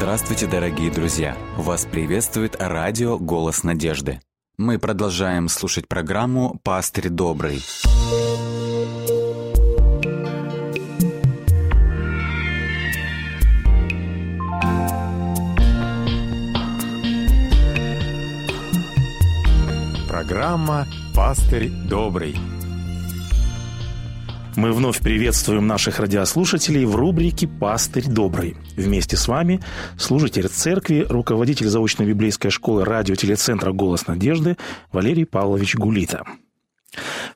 Здравствуйте, дорогие друзья! Вас приветствует радио «Голос надежды». Мы продолжаем слушать программу «Пастырь добрый». Программа «Пастырь добрый». Мы вновь приветствуем наших радиослушателей в рубрике «Пастырь добрый». Вместе с вами служитель церкви, руководитель заочной библейской школы радиотелецентра «Голос надежды» Валерий Павлович Гулита.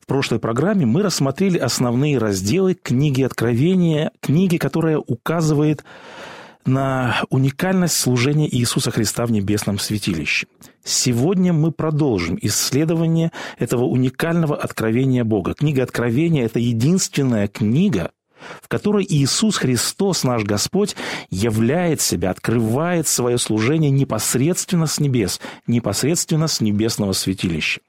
В прошлой программе мы рассмотрели основные разделы книги Откровения, книги, которая указывает на уникальность служения Иисуса Христа в небесном святилище. Сегодня мы продолжим исследование этого уникального откровения Бога. Книга Откровения – это единственная книга, в которой Иисус Христос, наш Господь, являет себя, открывает свое служение непосредственно с небес, непосредственно с небесного святилища.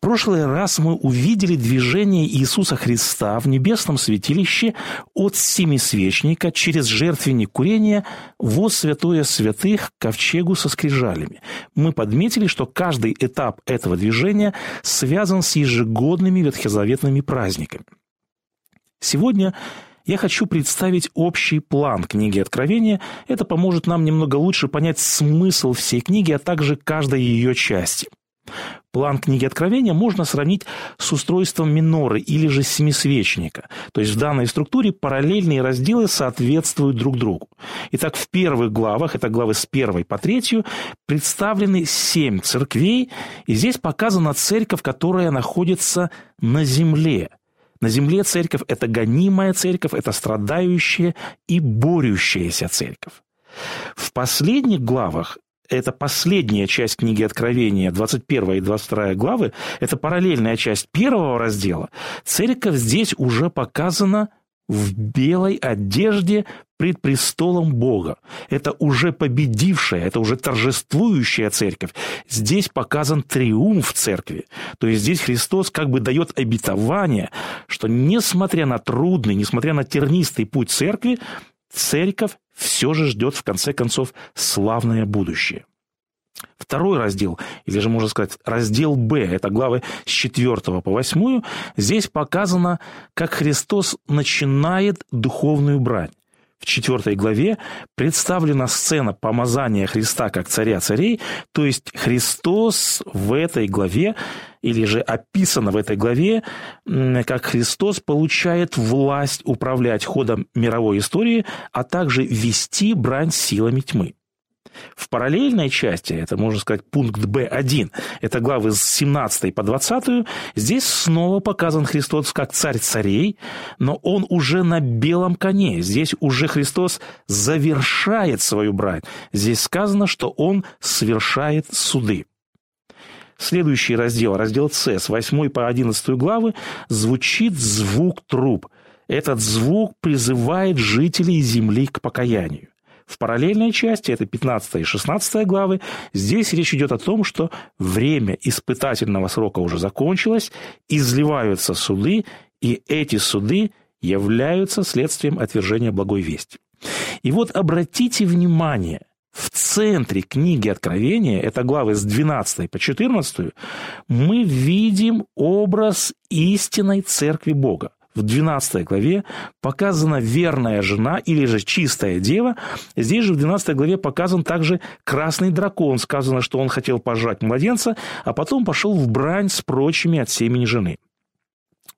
Прошлый раз мы увидели движение Иисуса Христа в небесном святилище от семисвечника через жертвенник курения в святое святых ковчегу со скрижалями. Мы подметили, что каждый этап этого движения связан с ежегодными ветхозаветными праздниками. Сегодня я хочу представить общий план книги Откровения. Это поможет нам немного лучше понять смысл всей книги, а также каждой ее части – План книги Откровения можно сравнить с устройством миноры или же семисвечника. То есть в данной структуре параллельные разделы соответствуют друг другу. Итак, в первых главах, это главы с первой по третью, представлены семь церквей, и здесь показана церковь, которая находится на земле. На земле церковь – это гонимая церковь, это страдающая и борющаяся церковь. В последних главах это последняя часть книги Откровения, 21 и 22 главы, это параллельная часть первого раздела. Церковь здесь уже показана в белой одежде пред престолом Бога. Это уже победившая, это уже торжествующая церковь. Здесь показан триумф церкви. То есть здесь Христос как бы дает обетование, что несмотря на трудный, несмотря на тернистый путь церкви, церковь все же ждет, в конце концов, славное будущее. Второй раздел, или же можно сказать раздел Б, это главы с 4 по 8, здесь показано, как Христос начинает духовную брань. В четвертой главе представлена сцена помазания Христа как царя царей, то есть Христос в этой главе, или же описано в этой главе, как Христос получает власть управлять ходом мировой истории, а также вести брань силами тьмы. В параллельной части, это можно сказать пункт Б1, это главы с 17 по 20, здесь снова показан Христос как царь царей, но он уже на белом коне. Здесь уже Христос завершает свою брань. Здесь сказано, что он совершает суды. Следующий раздел, раздел С, с 8 по 11 главы, звучит звук труб. Этот звук призывает жителей земли к покаянию. В параллельной части, это 15 и 16 главы, здесь речь идет о том, что время испытательного срока уже закончилось, изливаются суды, и эти суды являются следствием отвержения благой вести. И вот обратите внимание, в центре книги Откровения, это главы с 12 по 14, мы видим образ истинной церкви Бога в 12 главе показана верная жена или же чистая дева. Здесь же в 12 главе показан также красный дракон. Сказано, что он хотел пожать младенца, а потом пошел в брань с прочими от семени жены.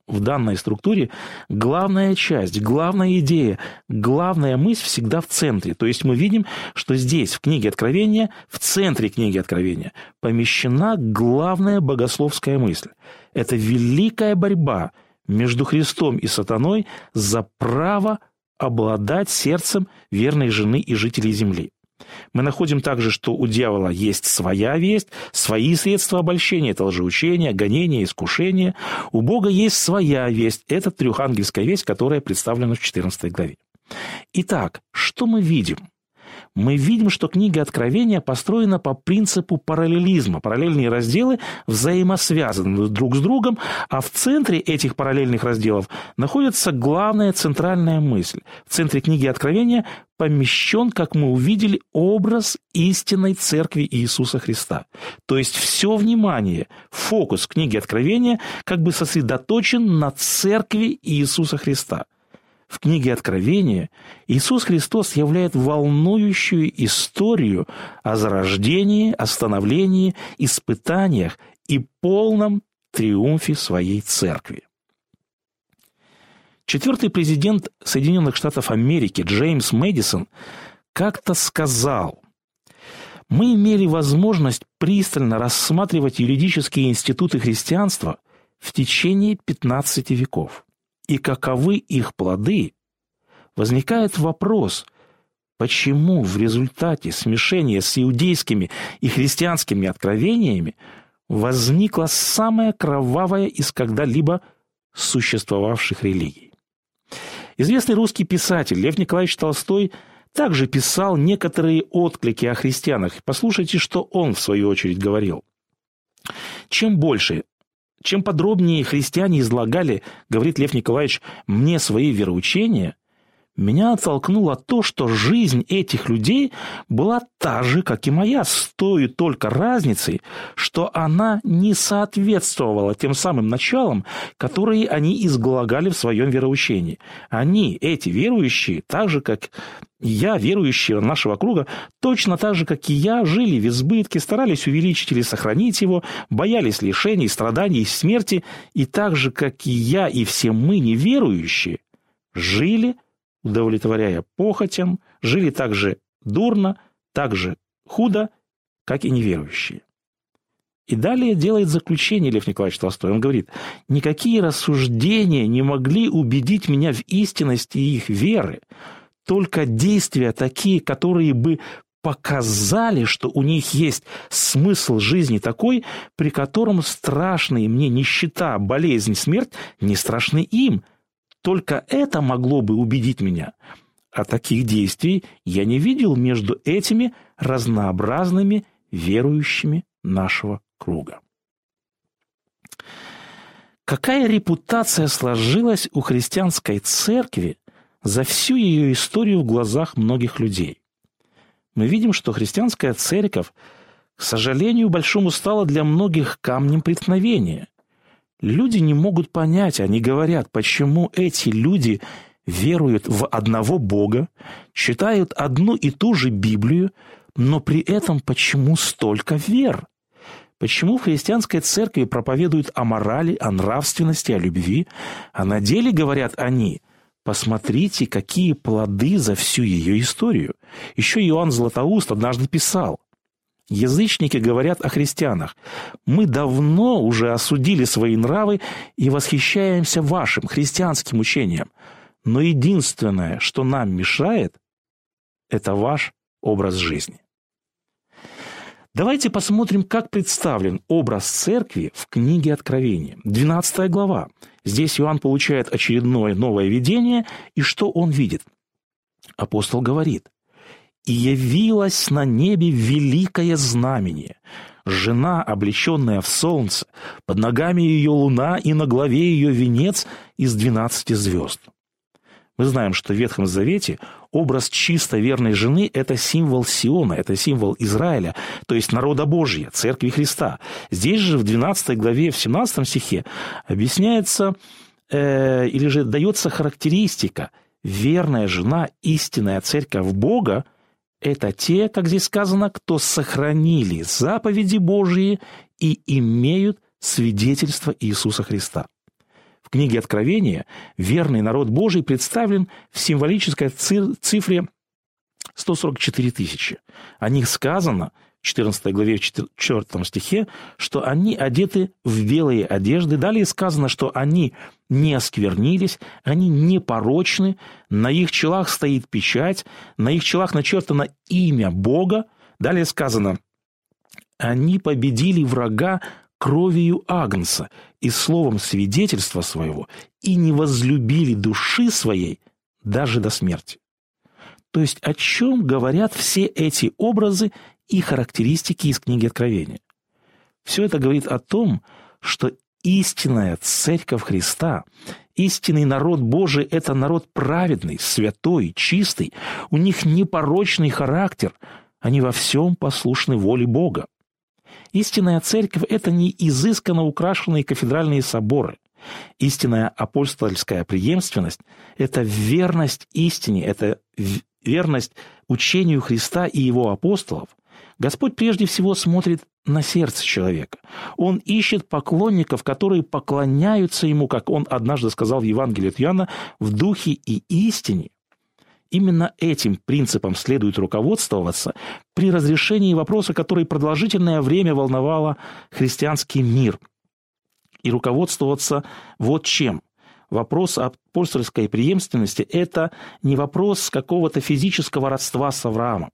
В данной структуре главная часть, главная идея, главная мысль всегда в центре. То есть мы видим, что здесь, в книге Откровения, в центре книги Откровения, помещена главная богословская мысль. Это великая борьба – между Христом и сатаной за право обладать сердцем верной жены и жителей земли. Мы находим также, что у дьявола есть своя весть, свои средства обольщения, это лжеучение, гонение, искушение. У Бога есть своя весть, это трехангельская весть, которая представлена в 14 главе. Итак, что мы видим? Мы видим, что книга Откровения построена по принципу параллелизма. Параллельные разделы взаимосвязаны друг с другом, а в центре этих параллельных разделов находится главная центральная мысль. В центре книги Откровения помещен, как мы увидели, образ истинной церкви Иисуса Христа. То есть все внимание, фокус книги Откровения как бы сосредоточен на церкви Иисуса Христа. В книге Откровения Иисус Христос являет волнующую историю о зарождении, остановлении, испытаниях и полном триумфе своей церкви. Четвертый президент Соединенных Штатов Америки Джеймс Мэдисон как-то сказал, «Мы имели возможность пристально рассматривать юридические институты христианства в течение 15 веков. И каковы их плоды? Возникает вопрос, почему в результате смешения с иудейскими и христианскими откровениями возникла самая кровавая из когда-либо существовавших религий. Известный русский писатель Лев Николаевич Толстой также писал некоторые отклики о христианах. Послушайте, что он, в свою очередь, говорил. Чем больше, чем подробнее христиане излагали, говорит Лев Николаевич, мне свои вероучения – меня оттолкнуло то, что жизнь этих людей была та же, как и моя, с той только разницей, что она не соответствовала тем самым началам, которые они изглагали в своем вероучении. Они, эти верующие, так же, как я, верующие нашего круга, точно так же, как и я, жили в избытке, старались увеличить или сохранить его, боялись лишений, страданий смерти, и так же, как и я, и все мы, неверующие, жили – удовлетворяя похотям, жили так же дурно, так же худо, как и неверующие. И далее делает заключение Лев Николаевич Толстой. Он говорит, никакие рассуждения не могли убедить меня в истинности их веры, только действия такие, которые бы показали, что у них есть смысл жизни такой, при котором страшные мне нищета, болезнь, смерть не страшны им – только это могло бы убедить меня. А таких действий я не видел между этими разнообразными верующими нашего круга. Какая репутация сложилась у христианской церкви за всю ее историю в глазах многих людей? Мы видим, что христианская церковь, к сожалению, большому стала для многих камнем преткновения. Люди не могут понять, они говорят, почему эти люди веруют в одного Бога, читают одну и ту же Библию, но при этом почему столько вер? Почему в христианской церкви проповедуют о морали, о нравственности, о любви, а на деле говорят они – Посмотрите, какие плоды за всю ее историю. Еще Иоанн Златоуст однажды писал, Язычники говорят о христианах. Мы давно уже осудили свои нравы и восхищаемся вашим христианским учением. Но единственное, что нам мешает, это ваш образ жизни. Давайте посмотрим, как представлен образ церкви в книге Откровения. 12 глава. Здесь Иоанн получает очередное новое видение, и что он видит? Апостол говорит, и явилось на небе великое знамение. Жена, облеченная в солнце, под ногами ее луна и на главе ее венец из двенадцати звезд. Мы знаем, что в Ветхом Завете образ чисто верной жены – это символ Сиона, это символ Израиля, то есть народа Божья, Церкви Христа. Здесь же в 12 главе, в 17 стихе объясняется э, или же дается характеристика – верная жена, истинная церковь Бога – это те, как здесь сказано, кто сохранили заповеди Божьи и имеют свидетельство Иисуса Христа. В книге Откровения верный народ Божий представлен в символической цифре 144 тысячи. О них сказано – 14 главе, в 4 стихе, что они одеты в белые одежды. Далее сказано, что они не осквернились, они непорочны, на их челах стоит печать, на их челах начертано имя Бога. Далее сказано, они победили врага кровью Агнца и словом свидетельства своего и не возлюбили души своей даже до смерти. То есть о чем говорят все эти образы и характеристики из книги Откровения. Все это говорит о том, что истинная церковь Христа, Истинный народ Божий – это народ праведный, святой, чистый. У них непорочный характер. Они во всем послушны воле Бога. Истинная церковь – это не изысканно украшенные кафедральные соборы. Истинная апостольская преемственность – это верность истине, это верность учению Христа и его апостолов. Господь прежде всего смотрит на сердце человека. Он ищет поклонников, которые поклоняются Ему, как Он однажды сказал в Евангелии от Иоанна, в духе и истине. Именно этим принципом следует руководствоваться при разрешении вопроса, который продолжительное время волновало христианский мир. И руководствоваться вот чем. Вопрос апостольской преемственности – это не вопрос какого-то физического родства с Авраамом.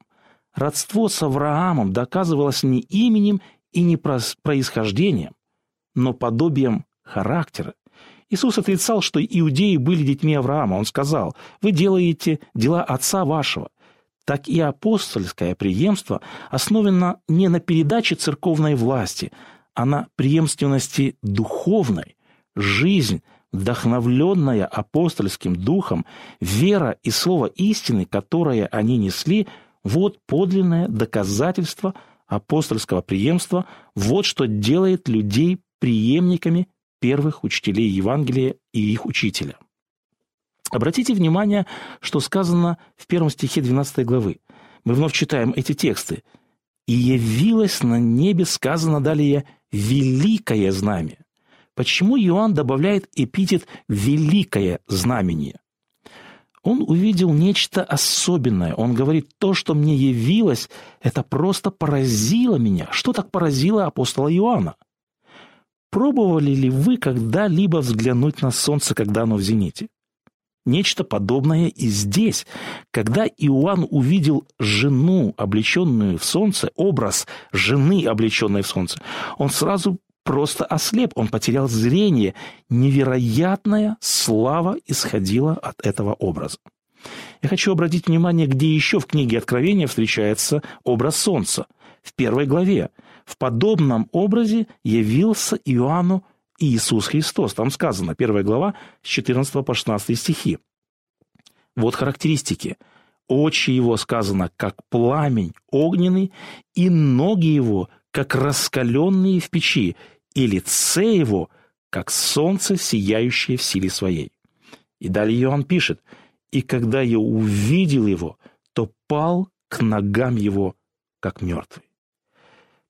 Родство с Авраамом доказывалось не именем и не происхождением, но подобием характера. Иисус отрицал, что иудеи были детьми Авраама. Он сказал, вы делаете дела отца вашего. Так и апостольское преемство основано не на передаче церковной власти, а на преемственности духовной. Жизнь, вдохновленная апостольским духом, вера и слово истины, которое они несли, вот подлинное доказательство апостольского преемства, вот что делает людей преемниками первых учителей Евангелия и их учителя. Обратите внимание, что сказано в первом стихе 12 главы. Мы вновь читаем эти тексты. «И явилось на небе, сказано далее, великое знамя». Почему Иоанн добавляет эпитет «великое знамение»? Он увидел нечто особенное. Он говорит, то, что мне явилось, это просто поразило меня. Что так поразило апостола Иоанна? Пробовали ли вы когда-либо взглянуть на солнце, когда оно в зените? Нечто подобное и здесь. Когда Иоанн увидел жену, облеченную в солнце, образ жены, облеченной в солнце, он сразу просто ослеп, он потерял зрение. Невероятная слава исходила от этого образа. Я хочу обратить внимание, где еще в книге Откровения встречается образ солнца. В первой главе. В подобном образе явился Иоанну Иисус Христос. Там сказано, первая глава, с 14 по 16 стихи. Вот характеристики. Очи его сказано, как пламень огненный, и ноги его, как раскаленные в печи, и лице его, как солнце, сияющее в силе своей. И далее Иоанн пишет, «И когда я увидел его, то пал к ногам его, как мертвый».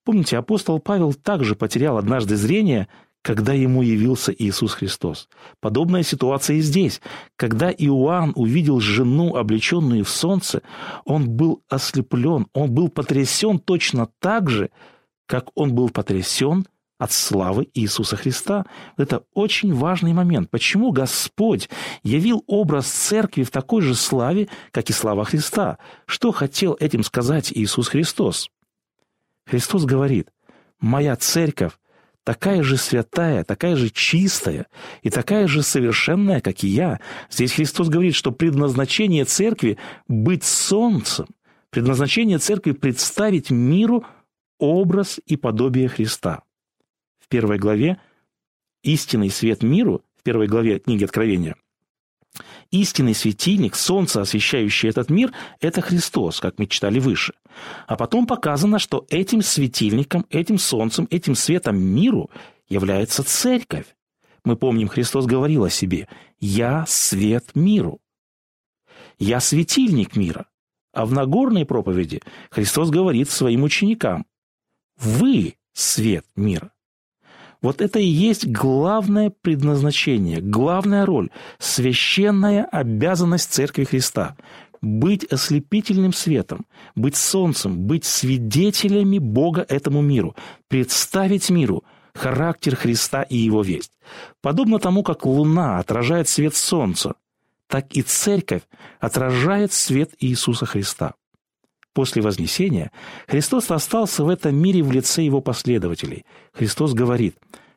Помните, апостол Павел также потерял однажды зрение, когда ему явился Иисус Христос. Подобная ситуация и здесь. Когда Иоанн увидел жену, облеченную в солнце, он был ослеплен, он был потрясен точно так же, как он был потрясен от славы Иисуса Христа. Это очень важный момент. Почему Господь явил образ церкви в такой же славе, как и слава Христа? Что хотел этим сказать Иисус Христос? Христос говорит, «Моя церковь такая же святая, такая же чистая и такая же совершенная, как и я». Здесь Христос говорит, что предназначение церкви – быть солнцем, предназначение церкви – представить миру образ и подобие Христа. В первой главе «Истинный свет миру» в первой главе книги Откровения Истинный светильник, солнце, освещающее этот мир, это Христос, как мы читали выше. А потом показано, что этим светильником, этим солнцем, этим светом миру является церковь. Мы помним, Христос говорил о себе «Я свет миру». «Я светильник мира». А в Нагорной проповеди Христос говорит своим ученикам «Вы свет мира». Вот это и есть главное предназначение, главная роль, священная обязанность Церкви Христа – быть ослепительным светом, быть солнцем, быть свидетелями Бога этому миру, представить миру характер Христа и его весть. Подобно тому, как луна отражает свет солнца, так и церковь отражает свет Иисуса Христа. После Вознесения Христос остался в этом мире в лице его последователей. Христос говорит,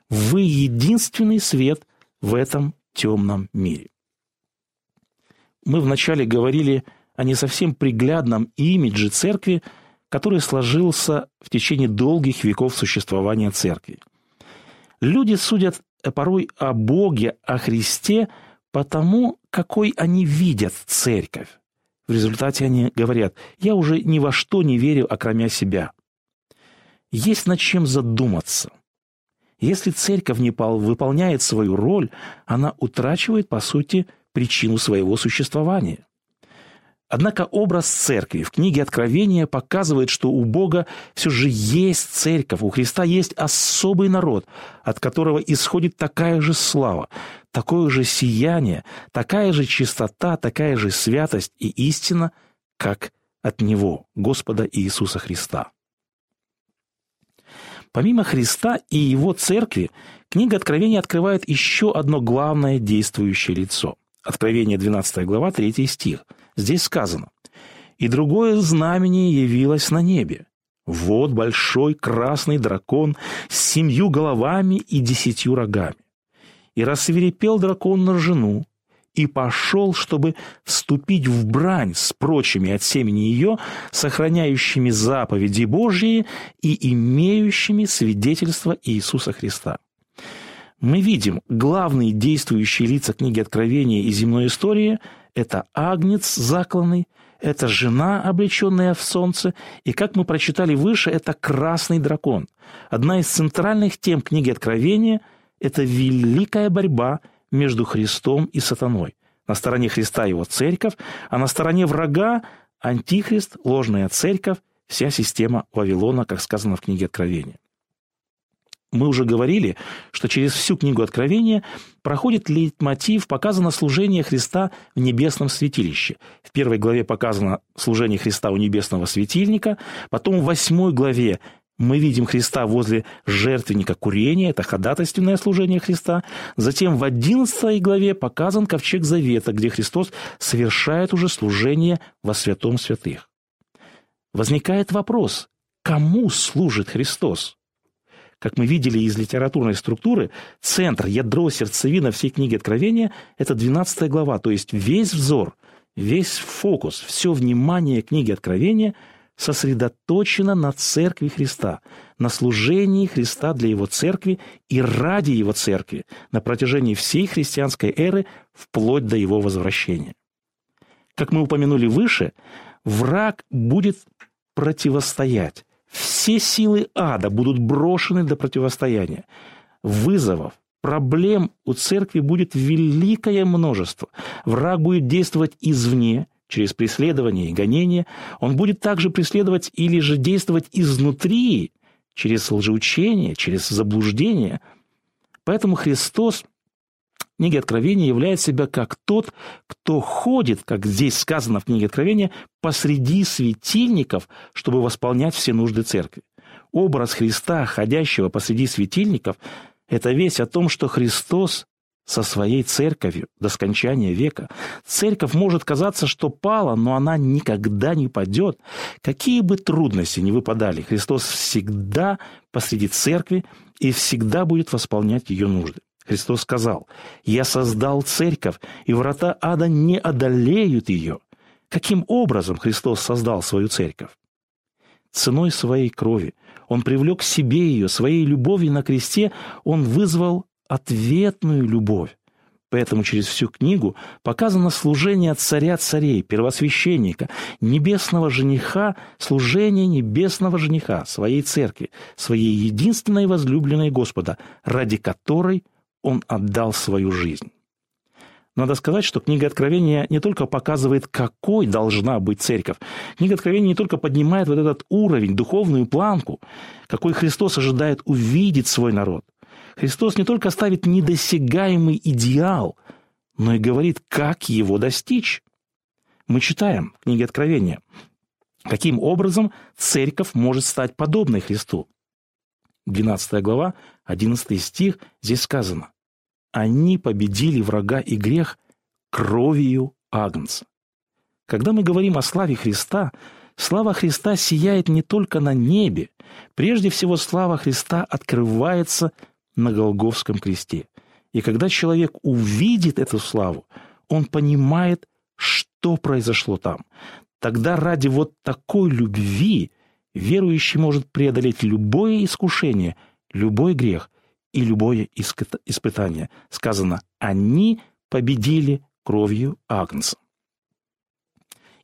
«Вы единственный свет в этом темном мире». Мы вначале говорили о не совсем приглядном имидже церкви, который сложился в течение долгих веков существования церкви. Люди судят порой о Боге, о Христе, потому какой они видят церковь. В результате они говорят, я уже ни во что не верю, окромя себя. Есть над чем задуматься. Если церковь не выполняет свою роль, она утрачивает, по сути, причину своего существования. Однако образ церкви в книге Откровения показывает, что у Бога все же есть церковь, у Христа есть особый народ, от которого исходит такая же слава, такое же сияние, такая же чистота, такая же святость и истина, как от Него, Господа Иисуса Христа. Помимо Христа и Его церкви, книга Откровения открывает еще одно главное действующее лицо. Откровение 12 глава, 3 стих – Здесь сказано, «И другое знамение явилось на небе. Вот большой красный дракон с семью головами и десятью рогами. И рассверепел дракон на жену, и пошел, чтобы вступить в брань с прочими от семени ее, сохраняющими заповеди Божьи и имеющими свидетельство Иисуса Христа. Мы видим главные действующие лица книги Откровения и земной истории – это агнец закланный, это жена, облеченная в солнце, и, как мы прочитали выше, это красный дракон. Одна из центральных тем книги Откровения – это великая борьба между Христом и сатаной. На стороне Христа его церковь, а на стороне врага – антихрист, ложная церковь, вся система Вавилона, как сказано в книге Откровения. Мы уже говорили, что через всю книгу Откровения проходит лейтмотив, показано служение Христа в небесном святилище. В первой главе показано служение Христа у небесного светильника, потом в восьмой главе мы видим Христа возле жертвенника курения, это ходатайственное служение Христа. Затем в одиннадцатой главе показан ковчег Завета, где Христос совершает уже служение во святом святых. Возникает вопрос, кому служит Христос? Как мы видели из литературной структуры, центр, ядро, сердцевина всей книги Откровения – это 12 глава, то есть весь взор, весь фокус, все внимание книги Откровения сосредоточено на церкви Христа, на служении Христа для Его церкви и ради Его церкви на протяжении всей христианской эры вплоть до Его возвращения. Как мы упомянули выше, враг будет противостоять, все силы ада будут брошены до противостояния. Вызовов, проблем у церкви будет великое множество. Враг будет действовать извне, через преследование и гонение. Он будет также преследовать или же действовать изнутри, через лжеучение, через заблуждение. Поэтому Христос книге Откровения являет себя как тот, кто ходит, как здесь сказано в книге Откровения, посреди светильников, чтобы восполнять все нужды церкви. Образ Христа, ходящего посреди светильников, это весть о том, что Христос со своей церковью до скончания века. Церковь может казаться, что пала, но она никогда не падет. Какие бы трудности ни выпадали, Христос всегда посреди церкви и всегда будет восполнять ее нужды. Христос сказал, «Я создал церковь, и врата ада не одолеют ее». Каким образом Христос создал свою церковь? Ценой своей крови. Он привлек к себе ее, своей любовью на кресте он вызвал ответную любовь. Поэтому через всю книгу показано служение царя царей, первосвященника, небесного жениха, служение небесного жениха, своей церкви, своей единственной возлюбленной Господа, ради которой – он отдал свою жизнь. Надо сказать, что книга Откровения не только показывает, какой должна быть церковь. Книга Откровения не только поднимает вот этот уровень, духовную планку, какой Христос ожидает увидеть свой народ. Христос не только ставит недосягаемый идеал, но и говорит, как его достичь. Мы читаем в книге Откровения, каким образом церковь может стать подобной Христу. 12 глава, 11 стих, здесь сказано они победили врага и грех кровью Агнца. Когда мы говорим о славе Христа, слава Христа сияет не только на небе. Прежде всего, слава Христа открывается на Голговском кресте. И когда человек увидит эту славу, он понимает, что произошло там. Тогда ради вот такой любви верующий может преодолеть любое искушение, любой грех и любое испытание. Сказано, они победили кровью Агнца.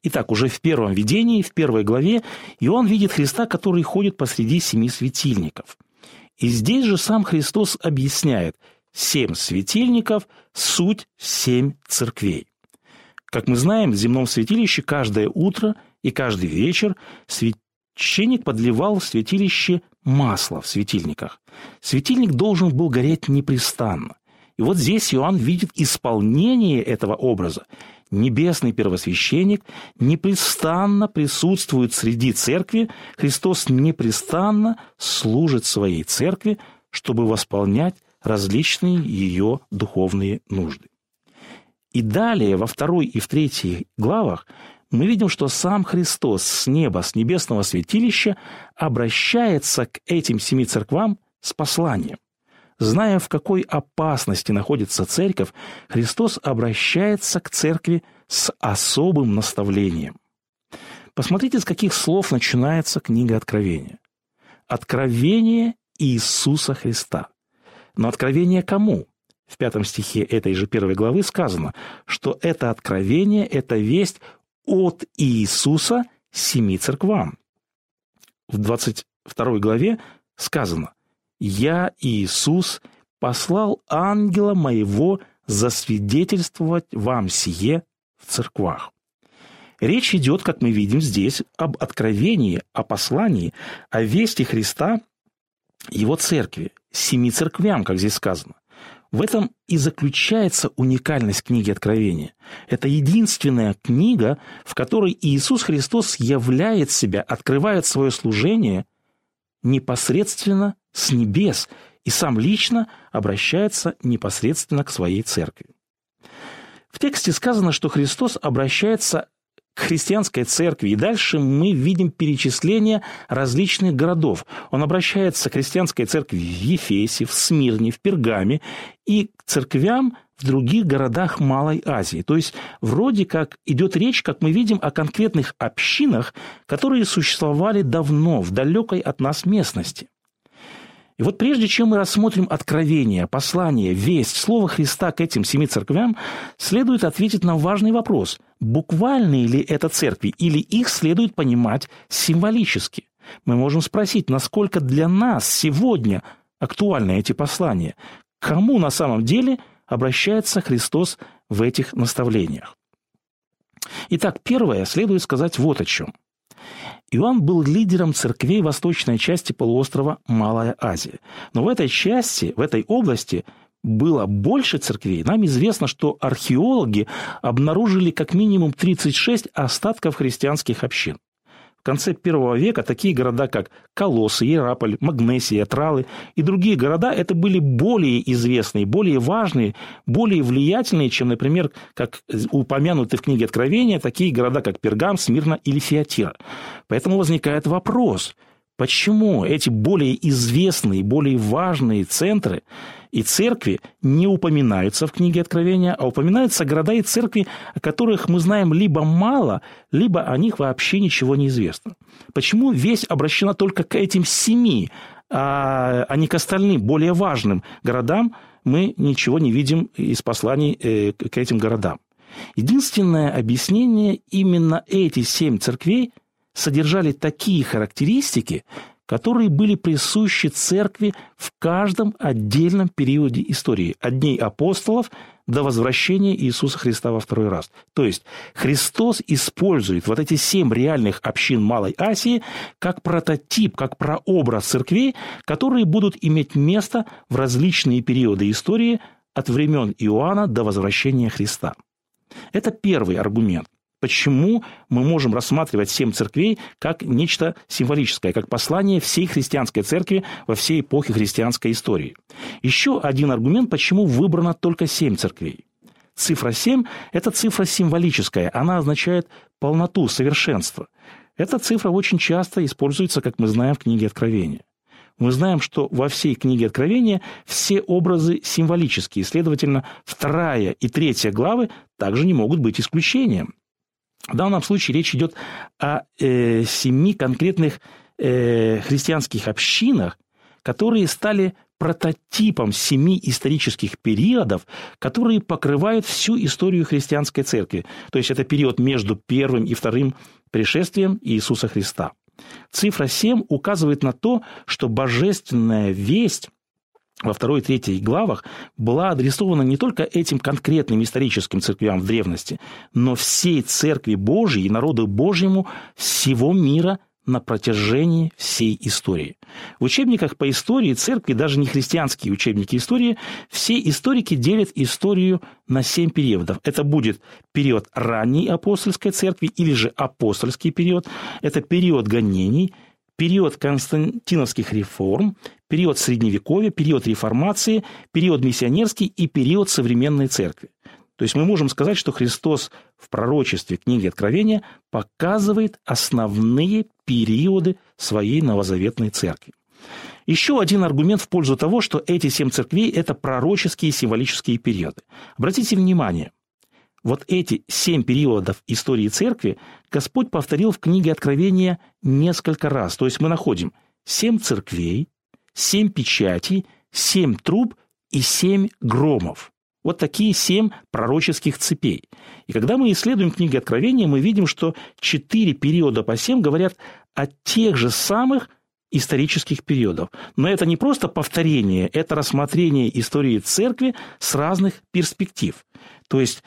Итак, уже в первом видении, в первой главе, Иоанн видит Христа, который ходит посреди семи светильников. И здесь же сам Христос объясняет, семь светильников – суть семь церквей. Как мы знаем, в земном святилище каждое утро и каждый вечер священник подливал в святилище масло в светильниках. Светильник должен был гореть непрестанно. И вот здесь Иоанн видит исполнение этого образа небесный первосвященник непрестанно присутствует среди церкви, Христос непрестанно служит своей церкви, чтобы восполнять различные ее духовные нужды. И далее, во второй и в третьей главах, мы видим, что сам Христос с неба, с небесного святилища обращается к этим семи церквам с посланием. Зная, в какой опасности находится церковь, Христос обращается к церкви с особым наставлением. Посмотрите, с каких слов начинается книга Откровения. Откровение Иисуса Христа. Но откровение кому? В пятом стихе этой же первой главы сказано, что это откровение, это весть от Иисуса семи церквам. В 22 главе сказано, я, Иисус, послал ангела моего засвидетельствовать вам сие в церквах. Речь идет, как мы видим здесь, об откровении, о послании, о вести Христа его церкви, семи церквям, как здесь сказано. В этом и заключается уникальность книги Откровения. Это единственная книга, в которой Иисус Христос являет себя, открывает свое служение непосредственно с небес и сам лично обращается непосредственно к своей церкви. В тексте сказано, что Христос обращается к христианской церкви. И дальше мы видим перечисление различных городов. Он обращается к христианской церкви в Ефесе, в Смирне, в Пергаме и к церквям в других городах Малой Азии. То есть вроде как идет речь, как мы видим, о конкретных общинах, которые существовали давно, в далекой от нас местности. И вот прежде чем мы рассмотрим откровение, послание, весть, слово Христа к этим семи церквям, следует ответить на важный вопрос. Буквальные ли это церкви или их следует понимать символически? Мы можем спросить, насколько для нас сегодня актуальны эти послания? Кому на самом деле обращается Христос в этих наставлениях? Итак, первое следует сказать вот о чем. Иоанн был лидером церквей восточной части полуострова Малая Азия. Но в этой части, в этой области было больше церквей. Нам известно, что археологи обнаружили как минимум 36 остатков христианских общин. В конце первого века такие города, как Колоссы, Иераполь, Магнесия, Тралы и другие города, это были более известные, более важные, более влиятельные, чем, например, как упомянуты в книге Откровения, такие города, как Пергам, Смирна или Фиатира. Поэтому возникает вопрос, почему эти более известные, более важные центры и церкви не упоминаются в книге Откровения, а упоминаются города и церкви, о которых мы знаем либо мало, либо о них вообще ничего не известно. Почему весть обращена только к этим семи, а, а не к остальным, более важным городам, мы ничего не видим из посланий э, к этим городам. Единственное объяснение – именно эти семь церквей содержали такие характеристики, которые были присущи церкви в каждом отдельном периоде истории, от дней апостолов до возвращения Иисуса Христа во второй раз. То есть Христос использует вот эти семь реальных общин Малой Асии как прототип, как прообраз церквей, которые будут иметь место в различные периоды истории от времен Иоанна до возвращения Христа. Это первый аргумент почему мы можем рассматривать семь церквей как нечто символическое, как послание всей христианской церкви во всей эпохе христианской истории. Еще один аргумент, почему выбрано только семь церквей. Цифра 7 – это цифра символическая, она означает полноту, совершенство. Эта цифра очень часто используется, как мы знаем, в книге Откровения. Мы знаем, что во всей книге Откровения все образы символические, следовательно, вторая и третья главы также не могут быть исключением. В данном случае речь идет о э, семи конкретных э, христианских общинах, которые стали прототипом семи исторических периодов, которые покрывают всю историю христианской церкви. То есть это период между первым и вторым пришествием Иисуса Христа. Цифра 7 указывает на то, что божественная весть во второй и третьей главах была адресована не только этим конкретным историческим церквям в древности, но всей церкви Божьей и народу Божьему всего мира на протяжении всей истории. В учебниках по истории церкви, даже не христианские учебники истории, все историки делят историю на семь периодов. Это будет период ранней апостольской церкви или же апостольский период. Это период гонений, период константиновских реформ, период Средневековья, период реформации, период миссионерский и период современной церкви. То есть мы можем сказать, что Христос в пророчестве книги Откровения показывает основные периоды своей новозаветной церкви. Еще один аргумент в пользу того, что эти семь церквей – это пророческие символические периоды. Обратите внимание, вот эти семь периодов истории церкви Господь повторил в книге Откровения несколько раз. То есть мы находим семь церквей, семь печатей, семь труб и семь громов. Вот такие семь пророческих цепей. И когда мы исследуем книги Откровения, мы видим, что четыре периода по семь говорят о тех же самых исторических периодов. Но это не просто повторение, это рассмотрение истории церкви с разных перспектив. То есть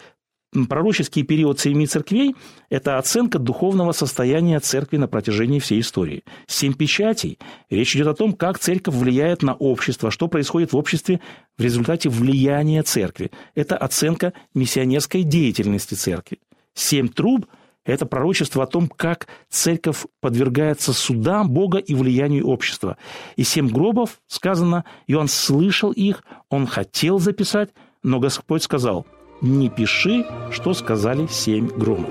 пророческий период семи церквей – это оценка духовного состояния церкви на протяжении всей истории. Семь печатей – речь идет о том, как церковь влияет на общество, что происходит в обществе в результате влияния церкви. Это оценка миссионерской деятельности церкви. Семь труб – это пророчество о том, как церковь подвергается судам Бога и влиянию общества. И семь гробов, сказано, и он слышал их, он хотел записать, но Господь сказал – не пиши, что сказали семь громов.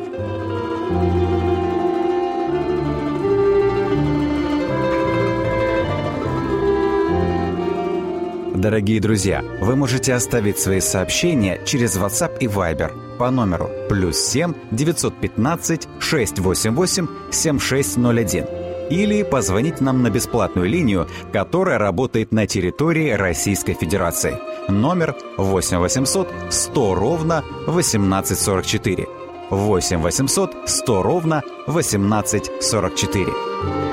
Дорогие друзья, вы можете оставить свои сообщения через WhatsApp и Viber по номеру плюс 7 915 688 7601 или позвонить нам на бесплатную линию, которая работает на территории Российской Федерации. Номер 8 800 100 ровно 1844. 8 800 100 ровно 1844.